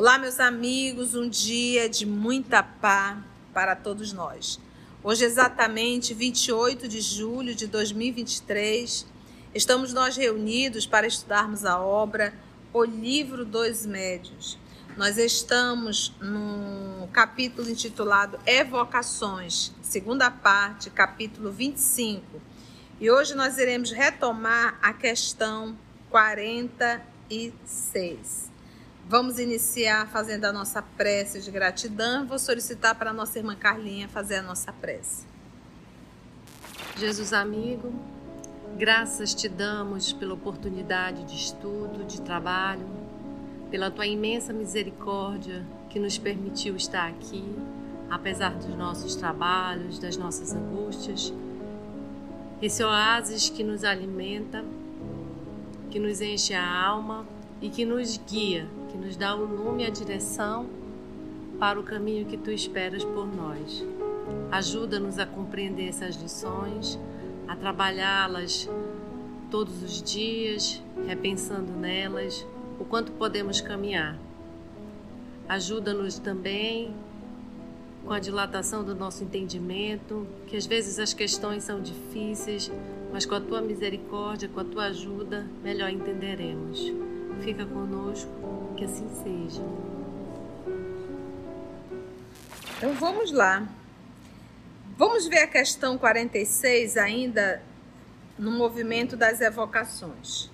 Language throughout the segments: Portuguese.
Olá, meus amigos, um dia de muita paz para todos nós. Hoje, exatamente 28 de julho de 2023, estamos nós reunidos para estudarmos a obra O Livro dos Médios. Nós estamos no capítulo intitulado Evocações, segunda parte, capítulo 25. E hoje nós iremos retomar a questão 46. Vamos iniciar fazendo a nossa prece de gratidão. Vou solicitar para a nossa irmã Carlinha fazer a nossa prece. Jesus amigo, graças te damos pela oportunidade de estudo, de trabalho, pela tua imensa misericórdia que nos permitiu estar aqui, apesar dos nossos trabalhos, das nossas angústias. Esse oásis que nos alimenta, que nos enche a alma e que nos guia que nos dá o lume e a direção para o caminho que tu esperas por nós. Ajuda-nos a compreender essas lições, a trabalhá-las todos os dias, repensando nelas o quanto podemos caminhar. Ajuda-nos também com a dilatação do nosso entendimento, que às vezes as questões são difíceis, mas com a tua misericórdia, com a tua ajuda, melhor entenderemos. Fica conosco que assim seja. Então vamos lá. Vamos ver a questão 46 ainda no movimento das evocações.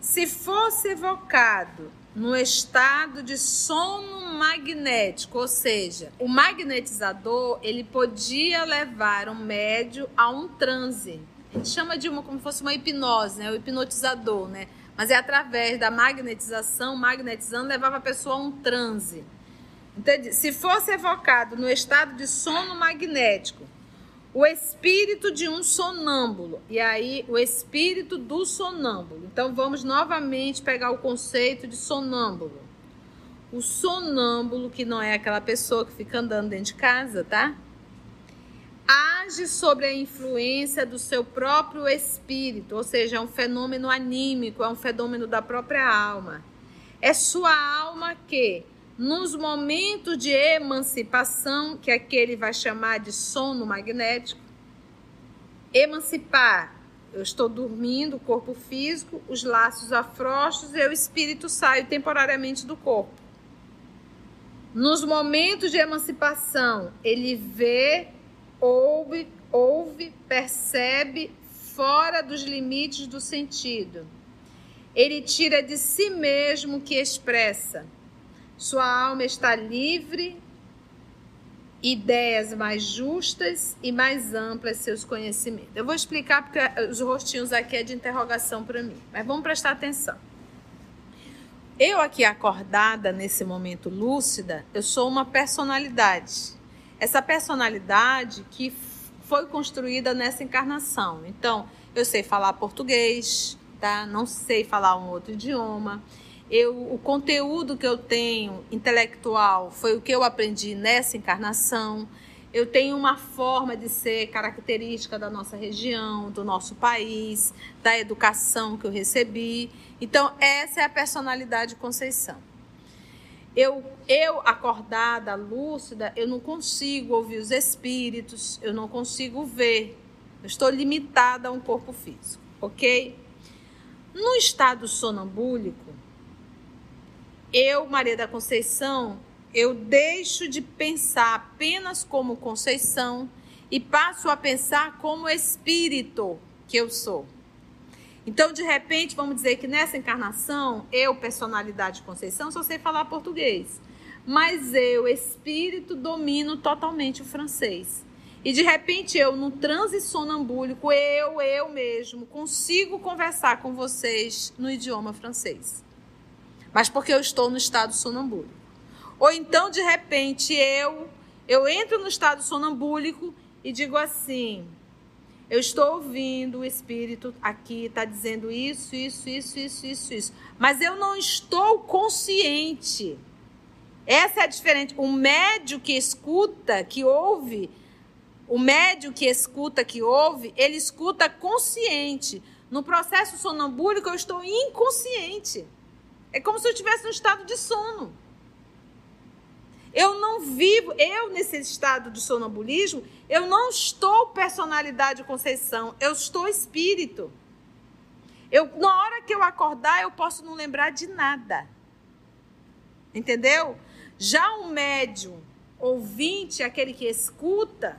Se fosse evocado no estado de sono magnético, ou seja, o magnetizador ele podia levar um médio a um transe. A gente chama de uma como se fosse uma hipnose, né? O hipnotizador, né? Mas é através da magnetização, magnetizando, levava a pessoa a um transe. Entendi? Se fosse evocado no estado de sono magnético, o espírito de um sonâmbulo, e aí o espírito do sonâmbulo. Então vamos novamente pegar o conceito de sonâmbulo. O sonâmbulo, que não é aquela pessoa que fica andando dentro de casa, tá? Age sobre a influência do seu próprio espírito, ou seja, é um fenômeno anímico, é um fenômeno da própria alma. É sua alma que, nos momentos de emancipação, que aquele vai chamar de sono magnético, emancipar, eu estou dormindo, o corpo físico, os laços afrouxos e o espírito sai temporariamente do corpo. Nos momentos de emancipação, ele vê ouve, ouve, percebe fora dos limites do sentido. Ele tira de si mesmo o que expressa. Sua alma está livre, ideias mais justas e mais amplas seus conhecimentos. Eu vou explicar porque os rostinhos aqui é de interrogação para mim, mas vamos prestar atenção. Eu aqui acordada nesse momento lúcida, eu sou uma personalidade essa personalidade que foi construída nessa encarnação. Então, eu sei falar português, tá? Não sei falar um outro idioma. Eu, o conteúdo que eu tenho intelectual foi o que eu aprendi nessa encarnação. Eu tenho uma forma de ser característica da nossa região, do nosso país, da educação que eu recebi. Então, essa é a personalidade Conceição. Eu, eu acordada, lúcida, eu não consigo ouvir os espíritos, eu não consigo ver. Eu estou limitada a um corpo físico, ok? No estado sonambúlico, eu, Maria da Conceição, eu deixo de pensar apenas como Conceição e passo a pensar como espírito que eu sou. Então, de repente, vamos dizer que nessa encarnação, eu, personalidade Conceição, só sei falar português. Mas eu, espírito, domino totalmente o francês. E de repente eu, no transe sonambúlico, eu, eu mesmo, consigo conversar com vocês no idioma francês. Mas porque eu estou no estado sonambúlico. Ou então, de repente, eu, eu entro no estado sonambúlico e digo assim: eu estou ouvindo o Espírito aqui, está dizendo isso, isso, isso, isso, isso, isso. Mas eu não estou consciente. Essa é a diferença. O médio que escuta, que ouve, o médio que escuta, que ouve, ele escuta consciente. No processo sonambúlico, eu estou inconsciente. É como se eu estivesse no estado de sono. Eu não vivo, eu nesse estado de sonambulismo, eu não estou personalidade Conceição, eu estou espírito. Eu, na hora que eu acordar, eu posso não lembrar de nada. Entendeu? Já um médium ouvinte, aquele que escuta,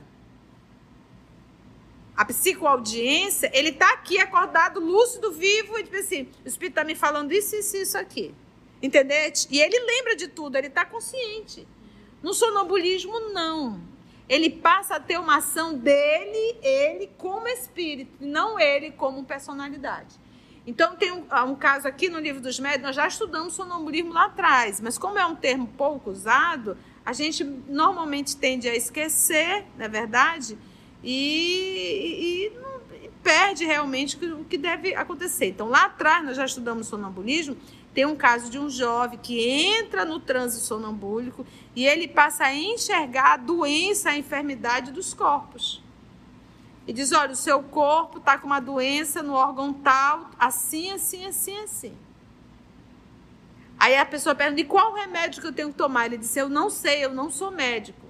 a psicoaudiência, ele está aqui acordado, lúcido, vivo, e tipo assim, o espírito está me falando isso, isso, isso aqui. Entendeu? E ele lembra de tudo, ele está consciente. No sonambulismo, não. Ele passa a ter uma ação dele, ele como espírito, não ele como personalidade. Então, tem um, um, caso aqui no livro dos médios, nós já estudamos sonambulismo lá atrás, mas como é um termo pouco usado, a gente normalmente tende a esquecer, não é verdade? E, e, e perde realmente o que deve acontecer. Então, lá atrás, nós já estudamos sonambulismo, tem um caso de um jovem que entra no transe sonambúlico e ele passa a enxergar a doença, a enfermidade dos corpos. E diz: olha, o seu corpo está com uma doença no órgão tal, assim, assim, assim, assim. Aí a pessoa pergunta: e qual remédio que eu tenho que tomar? Ele disse: eu não sei, eu não sou médico.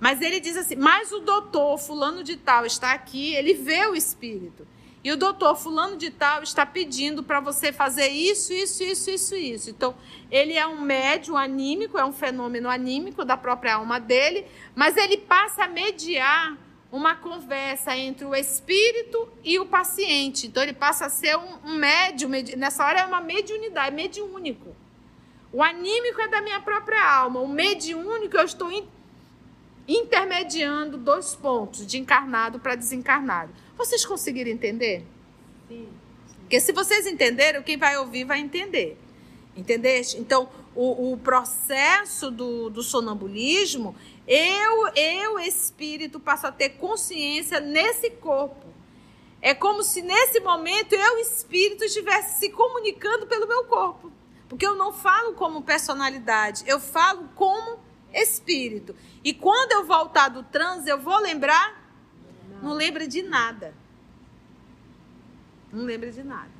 Mas ele diz assim: mas o doutor Fulano de Tal está aqui, ele vê o espírito. E o doutor Fulano de Tal está pedindo para você fazer isso, isso, isso, isso, isso. Então, ele é um médium anímico, é um fenômeno anímico da própria alma dele, mas ele passa a mediar uma conversa entre o espírito e o paciente. Então, ele passa a ser um, um médium, nessa hora é uma mediunidade, mediúnico. O anímico é da minha própria alma, o mediúnico eu estou intermediando dois pontos, de encarnado para desencarnado. Vocês conseguiram entender? Sim. Porque se vocês entenderam, quem vai ouvir vai entender. Entendeste? Então, o, o processo do, do sonambulismo eu, eu, espírito, passo a ter consciência nesse corpo. É como se nesse momento eu, espírito, estivesse se comunicando pelo meu corpo. Porque eu não falo como personalidade, eu falo como espírito. E quando eu voltar do transe, eu vou lembrar? Não, lembra de nada. Não lembra de nada.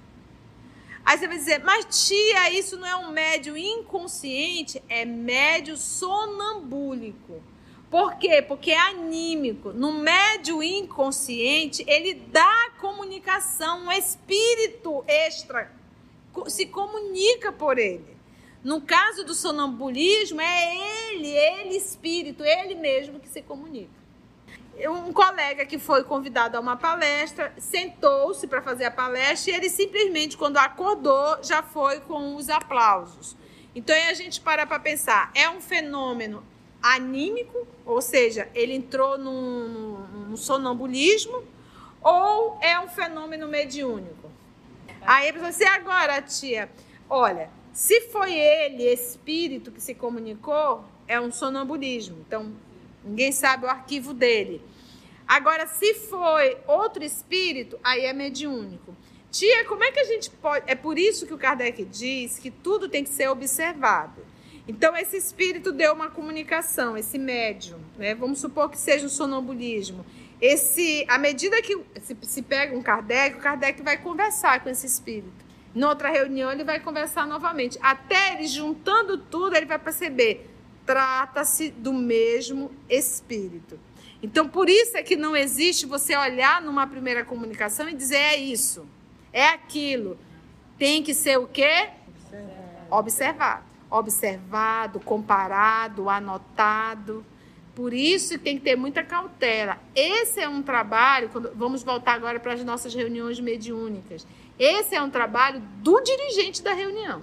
Aí você vai dizer, mas tia, isso não é um médio inconsciente, é médio sonambúlico. Por quê? Porque é anímico. No médio inconsciente, ele dá comunicação, um espírito extra se comunica por ele. No caso do sonambulismo, é ele, ele espírito, ele mesmo que se comunica. Um colega que foi convidado a uma palestra sentou-se para fazer a palestra e ele simplesmente, quando acordou, já foi com os aplausos. Então aí a gente para para pensar: é um fenômeno anímico, ou seja, ele entrou num, num sonambulismo, ou é um fenômeno mediúnico? Aí a pessoa, se agora, tia, olha, se foi ele, espírito, que se comunicou, é um sonambulismo. Então, ninguém sabe o arquivo dele. Agora, se foi outro espírito, aí é mediúnico. Tia, como é que a gente pode. É por isso que o Kardec diz que tudo tem que ser observado. Então, esse espírito deu uma comunicação, esse médium, né? vamos supor que seja o sonambulismo. Esse, à medida que se, se pega um Kardec, o Kardec vai conversar com esse espírito. Em outra reunião, ele vai conversar novamente. Até ele juntando tudo, ele vai perceber: trata-se do mesmo espírito. Então, por isso é que não existe você olhar numa primeira comunicação e dizer é isso, é aquilo. Tem que ser o quê? Observado observado, comparado, anotado. Por isso tem que ter muita cautela. Esse é um trabalho, quando, vamos voltar agora para as nossas reuniões mediúnicas. Esse é um trabalho do dirigente da reunião.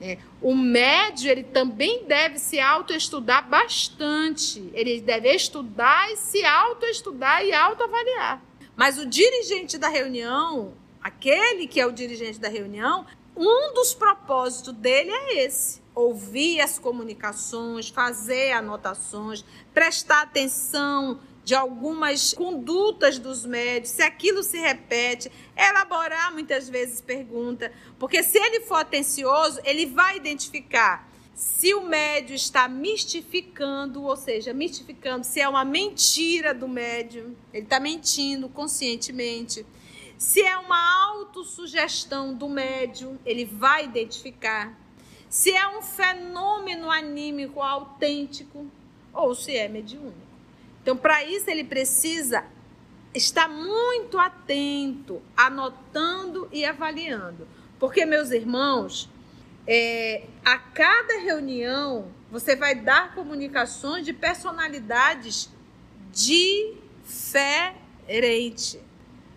Né? O médio ele também deve se autoestudar bastante. Ele deve estudar e se autoestudar e autoavaliar. Mas o dirigente da reunião, aquele que é o dirigente da reunião, um dos propósitos dele é esse ouvir as comunicações, fazer anotações, prestar atenção de algumas condutas dos médios, se aquilo se repete, elaborar muitas vezes pergunta, porque se ele for atencioso, ele vai identificar se o médio está mistificando, ou seja, mistificando, se é uma mentira do médium, ele está mentindo conscientemente. Se é uma autossugestão do médium, ele vai identificar se é um fenômeno anímico autêntico ou se é mediúnico. Então, para isso, ele precisa estar muito atento, anotando e avaliando. Porque, meus irmãos, é, a cada reunião você vai dar comunicações de personalidades diferentes.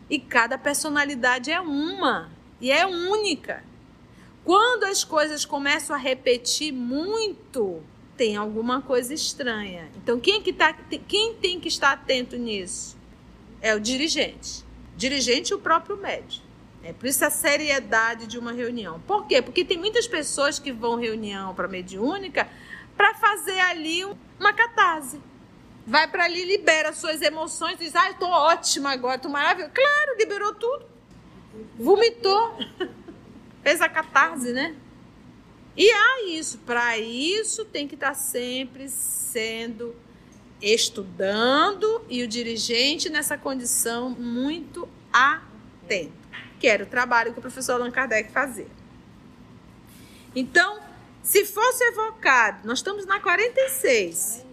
E cada personalidade é uma e é única. Quando as coisas começam a repetir muito, tem alguma coisa estranha. Então, quem, que tá, quem tem que estar atento nisso? É o dirigente. Dirigente e o próprio médico. É por isso a seriedade de uma reunião. Por quê? Porque tem muitas pessoas que vão reunião para mediúnica para fazer ali uma catarse. Vai para ali, libera suas emoções, diz: "Ah, tô ótima agora, tô maravilhosa". Claro, liberou tudo. Vomitou. Fez a catarse, né? E há isso, para isso tem que estar tá sempre sendo estudando e o dirigente nessa condição muito atento, que era o trabalho que o professor Allan Kardec fazia. Então, se fosse evocado, nós estamos na 46,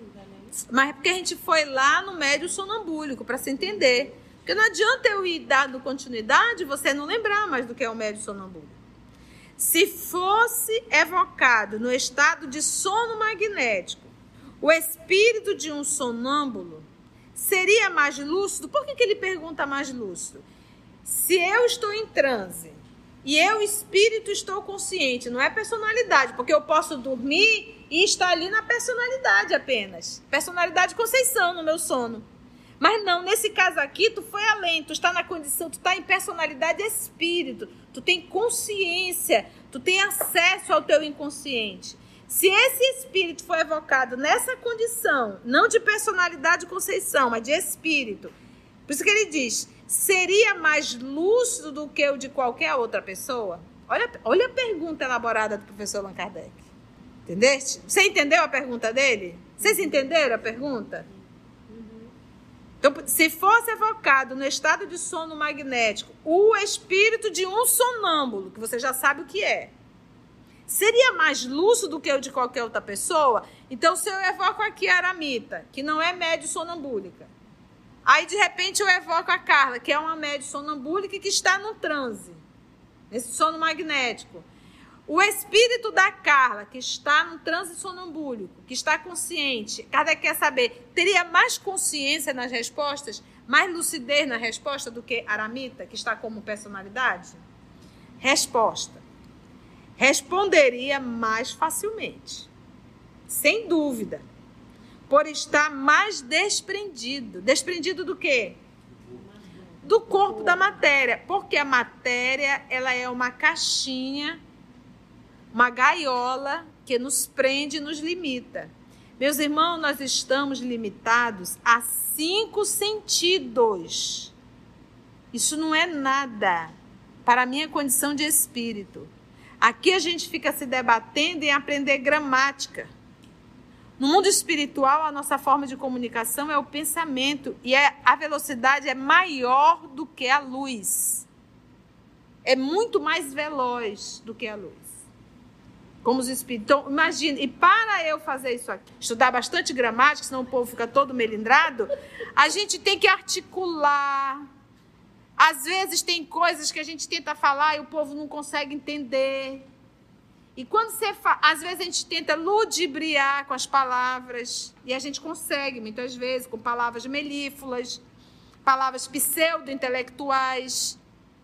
mas é porque a gente foi lá no médio sonambúlico para se entender. Porque não adianta eu ir dando continuidade você não lembrar mais do que é o médio sonambúlico. Se fosse evocado no estado de sono magnético o espírito de um sonâmbulo, seria mais lúcido? Por que, que ele pergunta mais lúcido? Se eu estou em transe e eu, espírito, estou consciente, não é personalidade, porque eu posso dormir e estar ali na personalidade apenas. Personalidade Conceição no meu sono. Mas não, nesse caso aqui, tu foi além, tu está na condição, tu está em personalidade espírito, tu tem consciência, tu tem acesso ao teu inconsciente. Se esse espírito foi evocado nessa condição, não de personalidade conceição, mas de espírito, por isso que ele diz, seria mais lúcido do que o de qualquer outra pessoa? Olha, olha a pergunta elaborada do professor Allan Kardec. Entendeste? Você entendeu a pergunta dele? Vocês entenderam a pergunta? Então, se fosse evocado no estado de sono magnético o espírito de um sonâmbulo, que você já sabe o que é, seria mais lúcido do que o de qualquer outra pessoa? Então, se eu evoco aqui a Aramita, que não é médio sonambúlica, aí de repente eu evoco a Carla, que é uma médio sonambúlica que está no transe, nesse sono magnético. O espírito da Carla, que está no transe sonambúlico, que está consciente, Kardec quer saber, teria mais consciência nas respostas, mais lucidez na resposta do que Aramita, que está como personalidade? Resposta. Responderia mais facilmente. Sem dúvida. Por estar mais desprendido. Desprendido do quê? Do corpo da matéria. Porque a matéria, ela é uma caixinha uma gaiola que nos prende e nos limita. Meus irmãos, nós estamos limitados a cinco sentidos. Isso não é nada para a minha condição de espírito. Aqui a gente fica se debatendo em aprender gramática. No mundo espiritual, a nossa forma de comunicação é o pensamento e é, a velocidade é maior do que a luz. É muito mais veloz do que a luz como os espíritos. Então, imagine, e para eu fazer isso aqui, estudar bastante gramática, senão o povo fica todo melindrado, a gente tem que articular. Às vezes tem coisas que a gente tenta falar e o povo não consegue entender. E quando você fala, às vezes a gente tenta ludibriar com as palavras, e a gente consegue, muitas vezes, com palavras melífulas, palavras pseudo-intelectuais,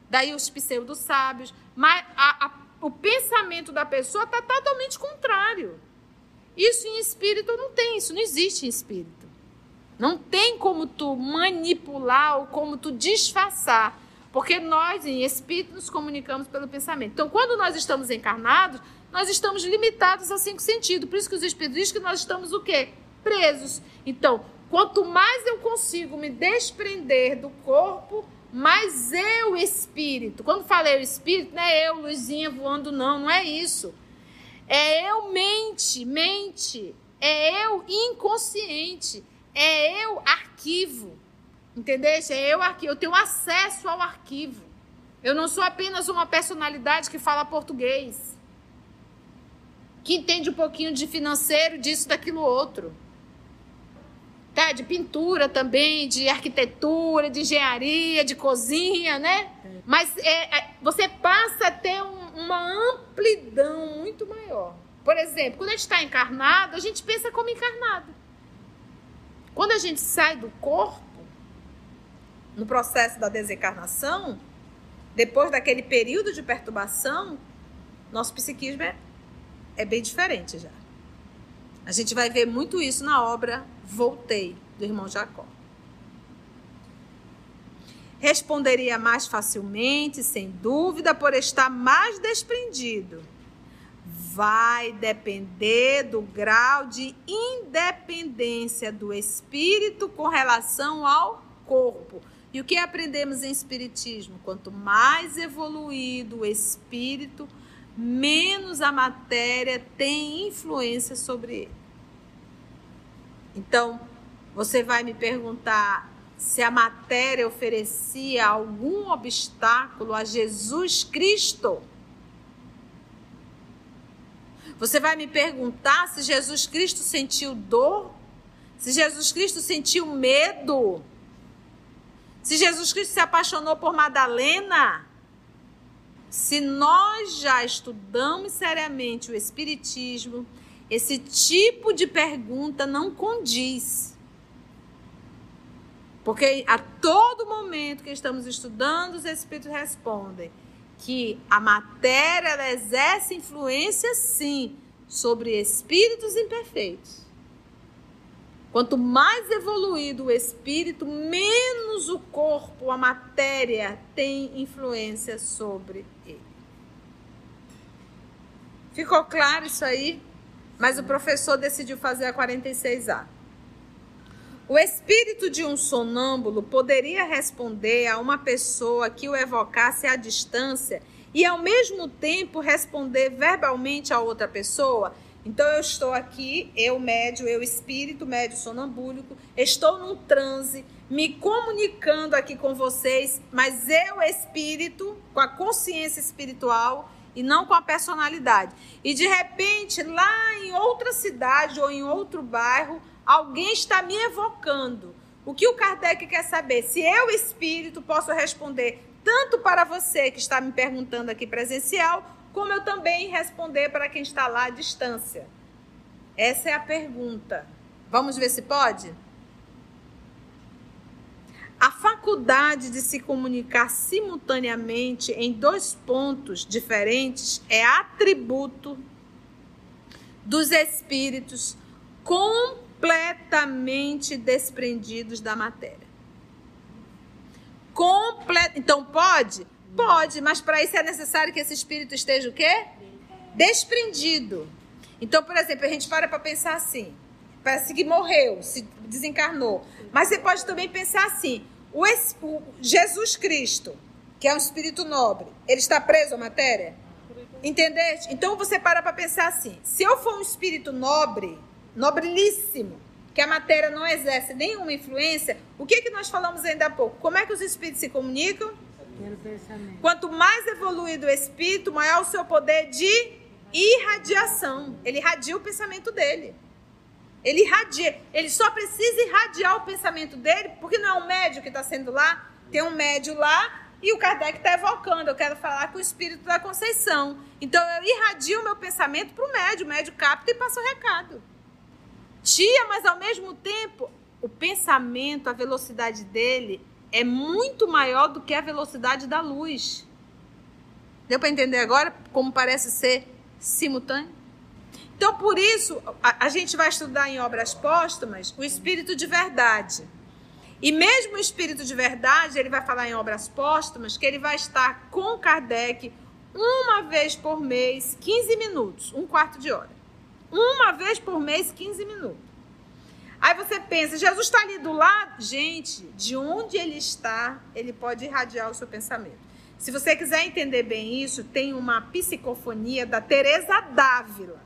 daí os pseudo-sábios. Mas a, a o pensamento da pessoa está totalmente contrário. Isso em espírito não tem, isso não existe em espírito. Não tem como tu manipular ou como tu disfarçar, porque nós em espírito nos comunicamos pelo pensamento. Então, quando nós estamos encarnados, nós estamos limitados a cinco sentidos. Por isso que os espíritos dizem que nós estamos o quê? Presos. Então, quanto mais eu consigo me desprender do corpo, mas eu, espírito, quando falei o espírito, não é eu, luzinha voando, não, não é isso. É eu mente, mente. É eu inconsciente. É eu arquivo. Entendeu? É eu arquivo. Eu tenho acesso ao arquivo. Eu não sou apenas uma personalidade que fala português. que entende um pouquinho de financeiro, disso, daquilo outro. Tá? De pintura também, de arquitetura, de engenharia, de cozinha, né? Mas é, é, você passa a ter um, uma amplidão muito maior. Por exemplo, quando a gente está encarnado, a gente pensa como encarnado. Quando a gente sai do corpo, no processo da desencarnação, depois daquele período de perturbação, nosso psiquismo é, é bem diferente já. A gente vai ver muito isso na obra Voltei, do irmão Jacó. Responderia mais facilmente, sem dúvida, por estar mais desprendido. Vai depender do grau de independência do espírito com relação ao corpo. E o que aprendemos em Espiritismo? Quanto mais evoluído o espírito, menos a matéria tem influência sobre ele. Então, você vai me perguntar se a matéria oferecia algum obstáculo a Jesus Cristo. Você vai me perguntar se Jesus Cristo sentiu dor, se Jesus Cristo sentiu medo, se Jesus Cristo se apaixonou por Madalena, se nós já estudamos seriamente o Espiritismo, esse tipo de pergunta não condiz. Porque a todo momento que estamos estudando, os Espíritos respondem que a matéria exerce influência, sim, sobre espíritos imperfeitos. Quanto mais evoluído o espírito, menos o corpo, a matéria, tem influência sobre ele. Ficou claro isso aí? Mas o professor decidiu fazer a 46A. O espírito de um sonâmbulo poderia responder a uma pessoa que o evocasse à distância e, ao mesmo tempo, responder verbalmente a outra pessoa? Então eu estou aqui, eu médio, eu espírito, médio sonambúlico, estou num transe, me comunicando aqui com vocês, mas eu espírito, com a consciência espiritual e não com a personalidade. E de repente, lá em outra cidade ou em outro bairro, alguém está me evocando. O que o Kardec quer saber? Se eu, espírito, posso responder tanto para você que está me perguntando aqui presencial, como eu também responder para quem está lá à distância? Essa é a pergunta. Vamos ver se pode? A faculdade de se comunicar simultaneamente em dois pontos diferentes é atributo dos espíritos completamente desprendidos da matéria. Comple... Então pode? Pode, mas para isso é necessário que esse espírito esteja o quê? Desprendido. Então, por exemplo, a gente para para pensar assim. Parece que morreu, se desencarnou. Mas você pode também pensar assim: o, o Jesus Cristo, que é um espírito nobre, ele está preso à matéria? Entendeste? Então você para para pensar assim: se eu for um espírito nobre, nobrilíssimo, que a matéria não exerce nenhuma influência, o que, que nós falamos ainda há pouco? Como é que os espíritos se comunicam? Quanto mais evoluído o espírito, maior o seu poder de irradiação. Ele irradia o pensamento dele. Ele irradia. Ele só precisa irradiar o pensamento dele, porque não é um médio que está sendo lá. Tem um médio lá e o Kardec está evocando. Eu quero falar com o espírito da Conceição. Então eu irradio o meu pensamento para o médio. O médio capta e passa o recado. Tia, mas ao mesmo tempo, o pensamento, a velocidade dele é muito maior do que a velocidade da luz. Deu para entender agora como parece ser simultâneo? Então, por isso, a, a, gente vai estudar em obras póstumas o espírito de verdade. E mesmo o espírito de verdade, ele vai falar em obras póstumas que ele vai estar com Kardec uma vez por mês, 15 minutos, um quarto de hora. Uma vez por mês, 15 minutos. Aí você pensa, Jesus está ali do lado? Gente, de onde ele está, ele pode irradiar o seu pensamento. Se você quiser entender bem isso, tem uma psicofonia da Teresa Dávila,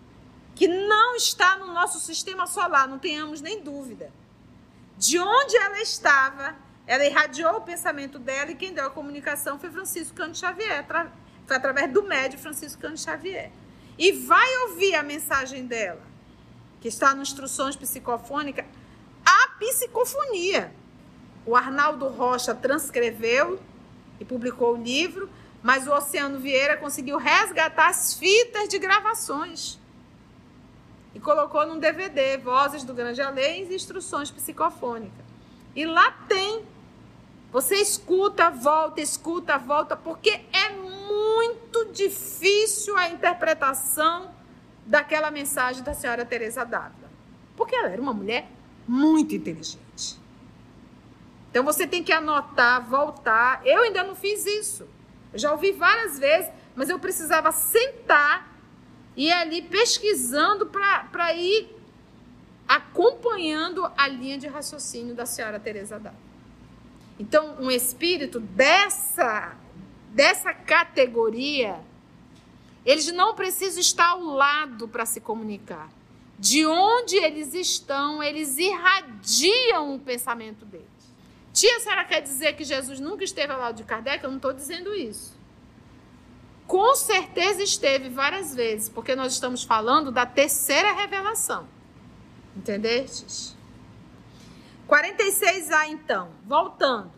que não está no nosso sistema solar, não tenhamos nem dúvida. De onde ela estava, ela irradiou o pensamento dela e quem deu a comunicação foi Francisco Cândido Xavier, foi através do médio Francisco Cândido Xavier. e vai ouvir a mensagem dela, que está nas instruções psicofônicas, a psicofonia. O Arnaldo Rocha transcreveu e publicou o livro, mas o Oceano Vieira conseguiu resgatar as fitas de gravações e colocou num DVD Vozes do Grande Além e Instruções Psicofônicas. E lá tem. Você escuta, volta, escuta, volta, porque é muito difícil a interpretação daquela mensagem da senhora Teresa d'Ávila. Porque ela era uma mulher muito inteligente. Então você tem que anotar, voltar. Eu ainda não fiz isso. Eu já ouvi várias vezes, mas eu precisava sentar e ir ali pesquisando para ir acompanhando a linha de raciocínio da senhora Teresa d'Ávila. Então, um espírito dessa dessa categoria, eles não precisam estar ao lado para se comunicar. De onde eles estão, eles irradiam o pensamento deles. Tia, a senhora quer dizer que Jesus nunca esteve ao lado de Kardec? Eu não estou dizendo isso. Com certeza esteve várias vezes, porque nós estamos falando da terceira revelação. Entendestes? 46A, então, voltando.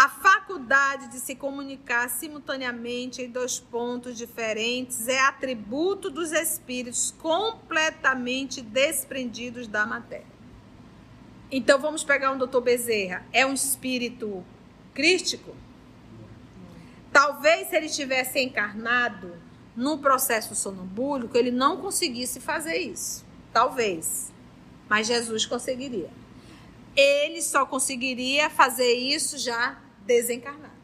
A faculdade de se comunicar simultaneamente em dois pontos diferentes é atributo dos espíritos completamente desprendidos da matéria. Então vamos pegar um doutor Bezerra. É um espírito crístico? Talvez se ele tivesse encarnado num processo sonambúlico, ele não conseguisse fazer isso. Talvez. Mas Jesus conseguiria. Ele só conseguiria fazer isso já desencarnado.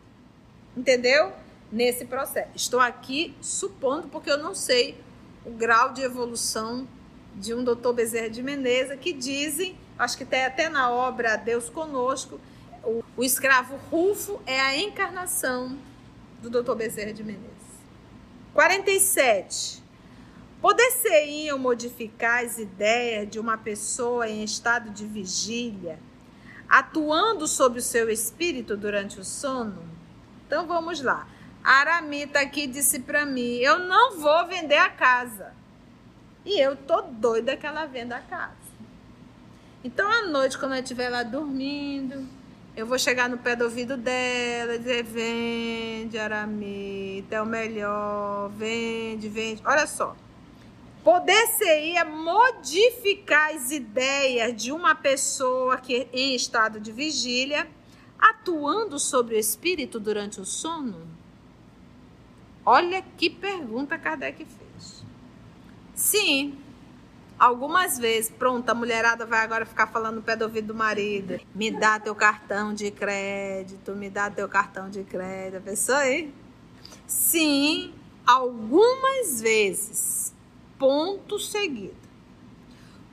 Entendeu? Nesse processo. Estou aqui supondo, porque eu não sei o grau de evolução de um doutor Bezerra de Menezes, que dizem acho que tem até na obra Deus Conosco, o, o escravo Rufo é a encarnação do Dr. Bezerra de Menezes. 47. Poder-se-iam modificar as ideias de uma pessoa em estado de vigília, atuando sobre o seu espírito durante o sono? Então vamos lá. Aramita aqui disse para mim: Eu não vou vender a casa. E eu tô doida que ela venda a casa. Então, à noite, quando eu estiver lá dormindo, eu vou chegar no pé do ouvido dela e dizer: vende, Aramita, é o melhor, vende, vende. Olha só. Poder-se-ia modificar as ideias de uma pessoa que em estado de vigília, atuando sobre o espírito durante o sono? Olha que pergunta Kardec fez. Sim, Algumas vezes, pronto, a mulherada vai agora ficar falando no pé do ouvido do marido. Me dá teu cartão de crédito, me dá teu cartão de crédito. A pessoa aí? Sim, algumas vezes. Ponto seguido.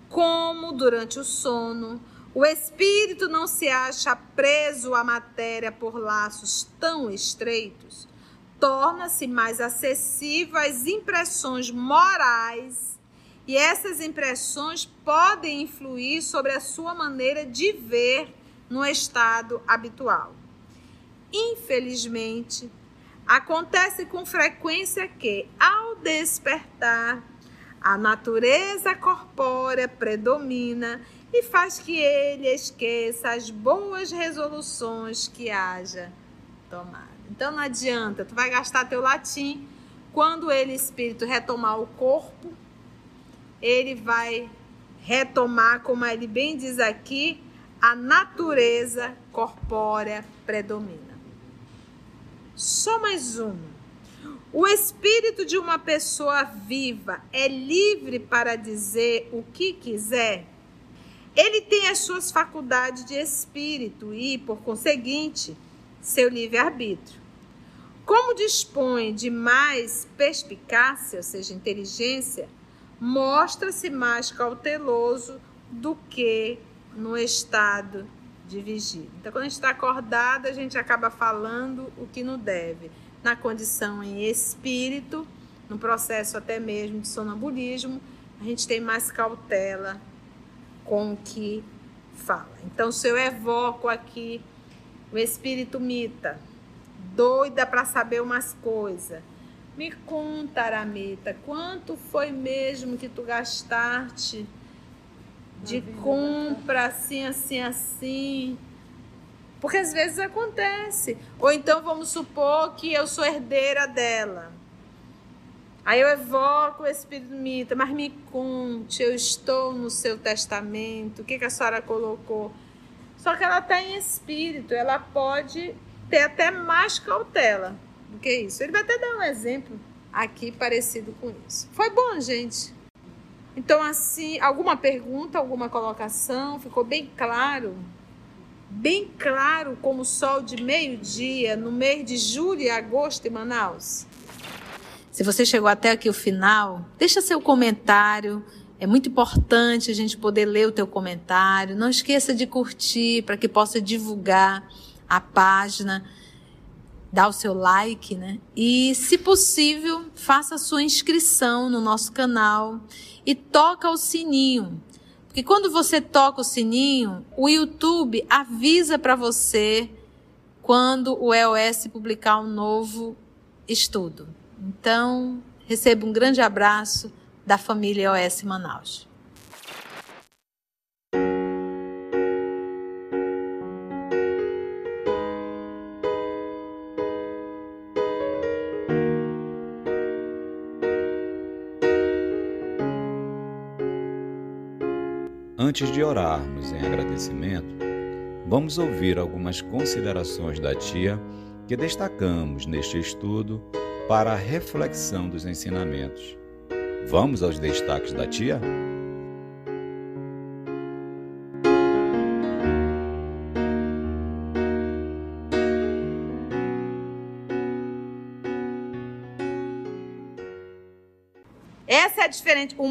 Como durante o sono, o espírito não se acha preso à matéria por laços tão estreitos, torna-se mais acessível às impressões morais e essas impressões podem influir sobre a sua maneira de ver no estado habitual. Infelizmente, acontece com frequência que, ao despertar, a natureza corpórea predomina e faz que ele esqueça as boas resoluções que haja tomado. Então não adianta, tu vai gastar teu latim quando ele espírito retomar o corpo ele vai retomar, como ele bem diz aqui, a natureza corpórea predomina. Só mais um. O espírito de uma pessoa viva é livre para dizer o que quiser? Ele tem as suas faculdades de espírito e, por conseguinte, seu livre-arbítrio. Como dispõe de mais perspicácia, ou seja, inteligência, mostra-se mais cauteloso do que no estado de vigília. Então, quando a gente está acordado, a gente acaba falando o que não deve. Na condição em espírito, no processo até mesmo de sonambulismo, a gente tem mais cautela com o que fala. Então, se eu evoco aqui o espírito mita, doida para saber umas coisas, Me conta, Aramita, quanto foi mesmo que tu gastaste de compra assim, assim, assim? Porque às vezes acontece. Ou então vamos supor que eu sou herdeira dela. Aí eu evoco o Espírito Mita, mas me conte, eu estou no seu testamento, o que, que a senhora colocou? Só que ela está em espírito, ela pode ter até mais cautela do que isso. Ele vai até dar um exemplo aqui parecido com isso. Foi bom, gente? Então, assim, alguma pergunta, alguma colocação? Ficou bem claro? Bem claro como o sol de meio-dia no mês de julho e agosto em Manaus? Se você chegou até aqui o final, deixa seu comentário. É muito importante a gente poder ler o teu comentário. Não esqueça de curtir para que possa divulgar a página dá o seu like, né? E, se possível, faça a sua inscrição no nosso canal e toca o sininho. Porque quando você toca o sininho, o YouTube avisa para você quando o EOS publicar um novo estudo. Então, receba um grande abraço da família EOS Manaus. Antes de orarmos em agradecimento, vamos ouvir algumas considerações da tia que destacamos neste estudo para a reflexão dos ensinamentos. Vamos aos destaques da tia? Essa é diferente. O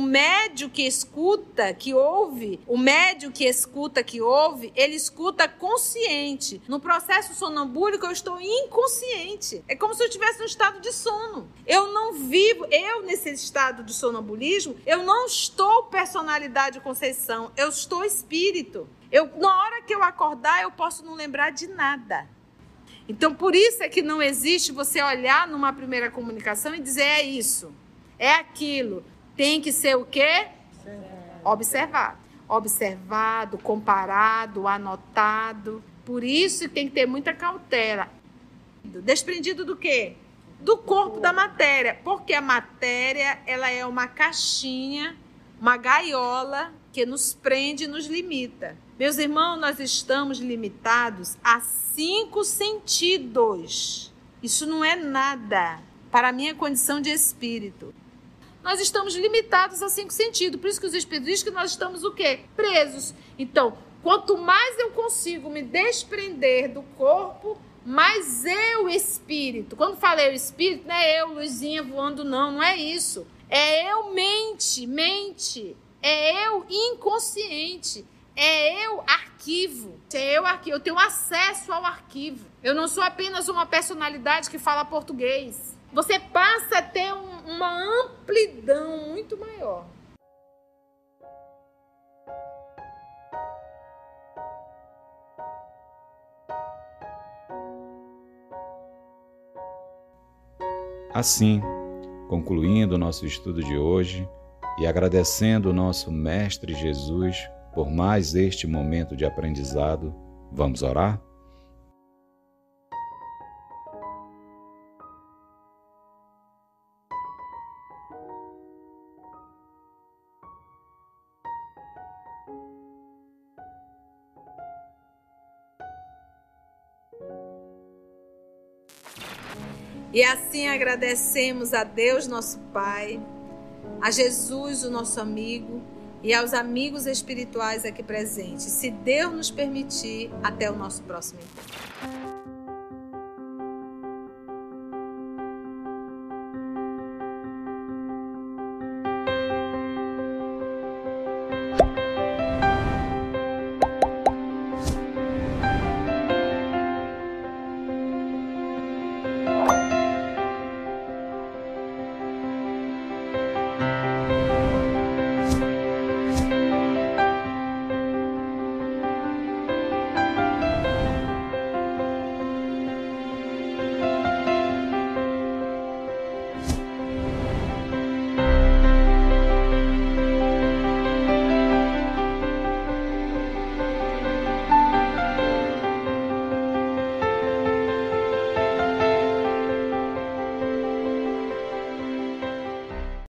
médio que escuta, que ouve, o médio que escuta, que ouve, ele escuta consciente. No processo sonambúlico, eu estou inconsciente. É como se eu estivesse no estado de sono. Eu não vivo, eu nesse estado de sonambulismo, eu não estou personalidade conceição, eu estou espírito. Eu, na hora que eu acordar, eu posso não lembrar de nada. Então, por isso é que não existe você olhar numa primeira comunicação e dizer é isso é aquilo. Tem que ser o quê? Observado. Observado, comparado, anotado. Por isso tem que ter muita cautela. Desprendido do quê? Do corpo da matéria. Porque a matéria, ela é uma caixinha, uma gaiola que nos prende e nos limita. Meus irmãos, nós estamos limitados a cinco sentidos. Isso não é nada para a minha condição de espírito nós estamos limitados a cinco sentidos. Por isso que os Espíritos dizem que nós estamos o quê? Presos. Então, quanto mais eu consigo me desprender do corpo, mais eu, espírito. Quando falei o espírito, não é eu, Luizinha, voando, não. Não é isso. É eu, mente, mente. É eu, inconsciente. É eu, arquivo. É eu, arquivo. Eu tenho acesso ao arquivo. Eu não sou apenas uma personalidade que fala português você passa a ter um, uma amplidão muito maior. Assim, concluindo o nosso estudo de hoje e agradecendo o nosso Mestre Jesus por mais este momento de aprendizado, vamos orar? E assim agradecemos a Deus, nosso Pai, a Jesus, o nosso amigo, e aos amigos espirituais aqui presentes. Se Deus nos permitir, até o nosso próximo encontro.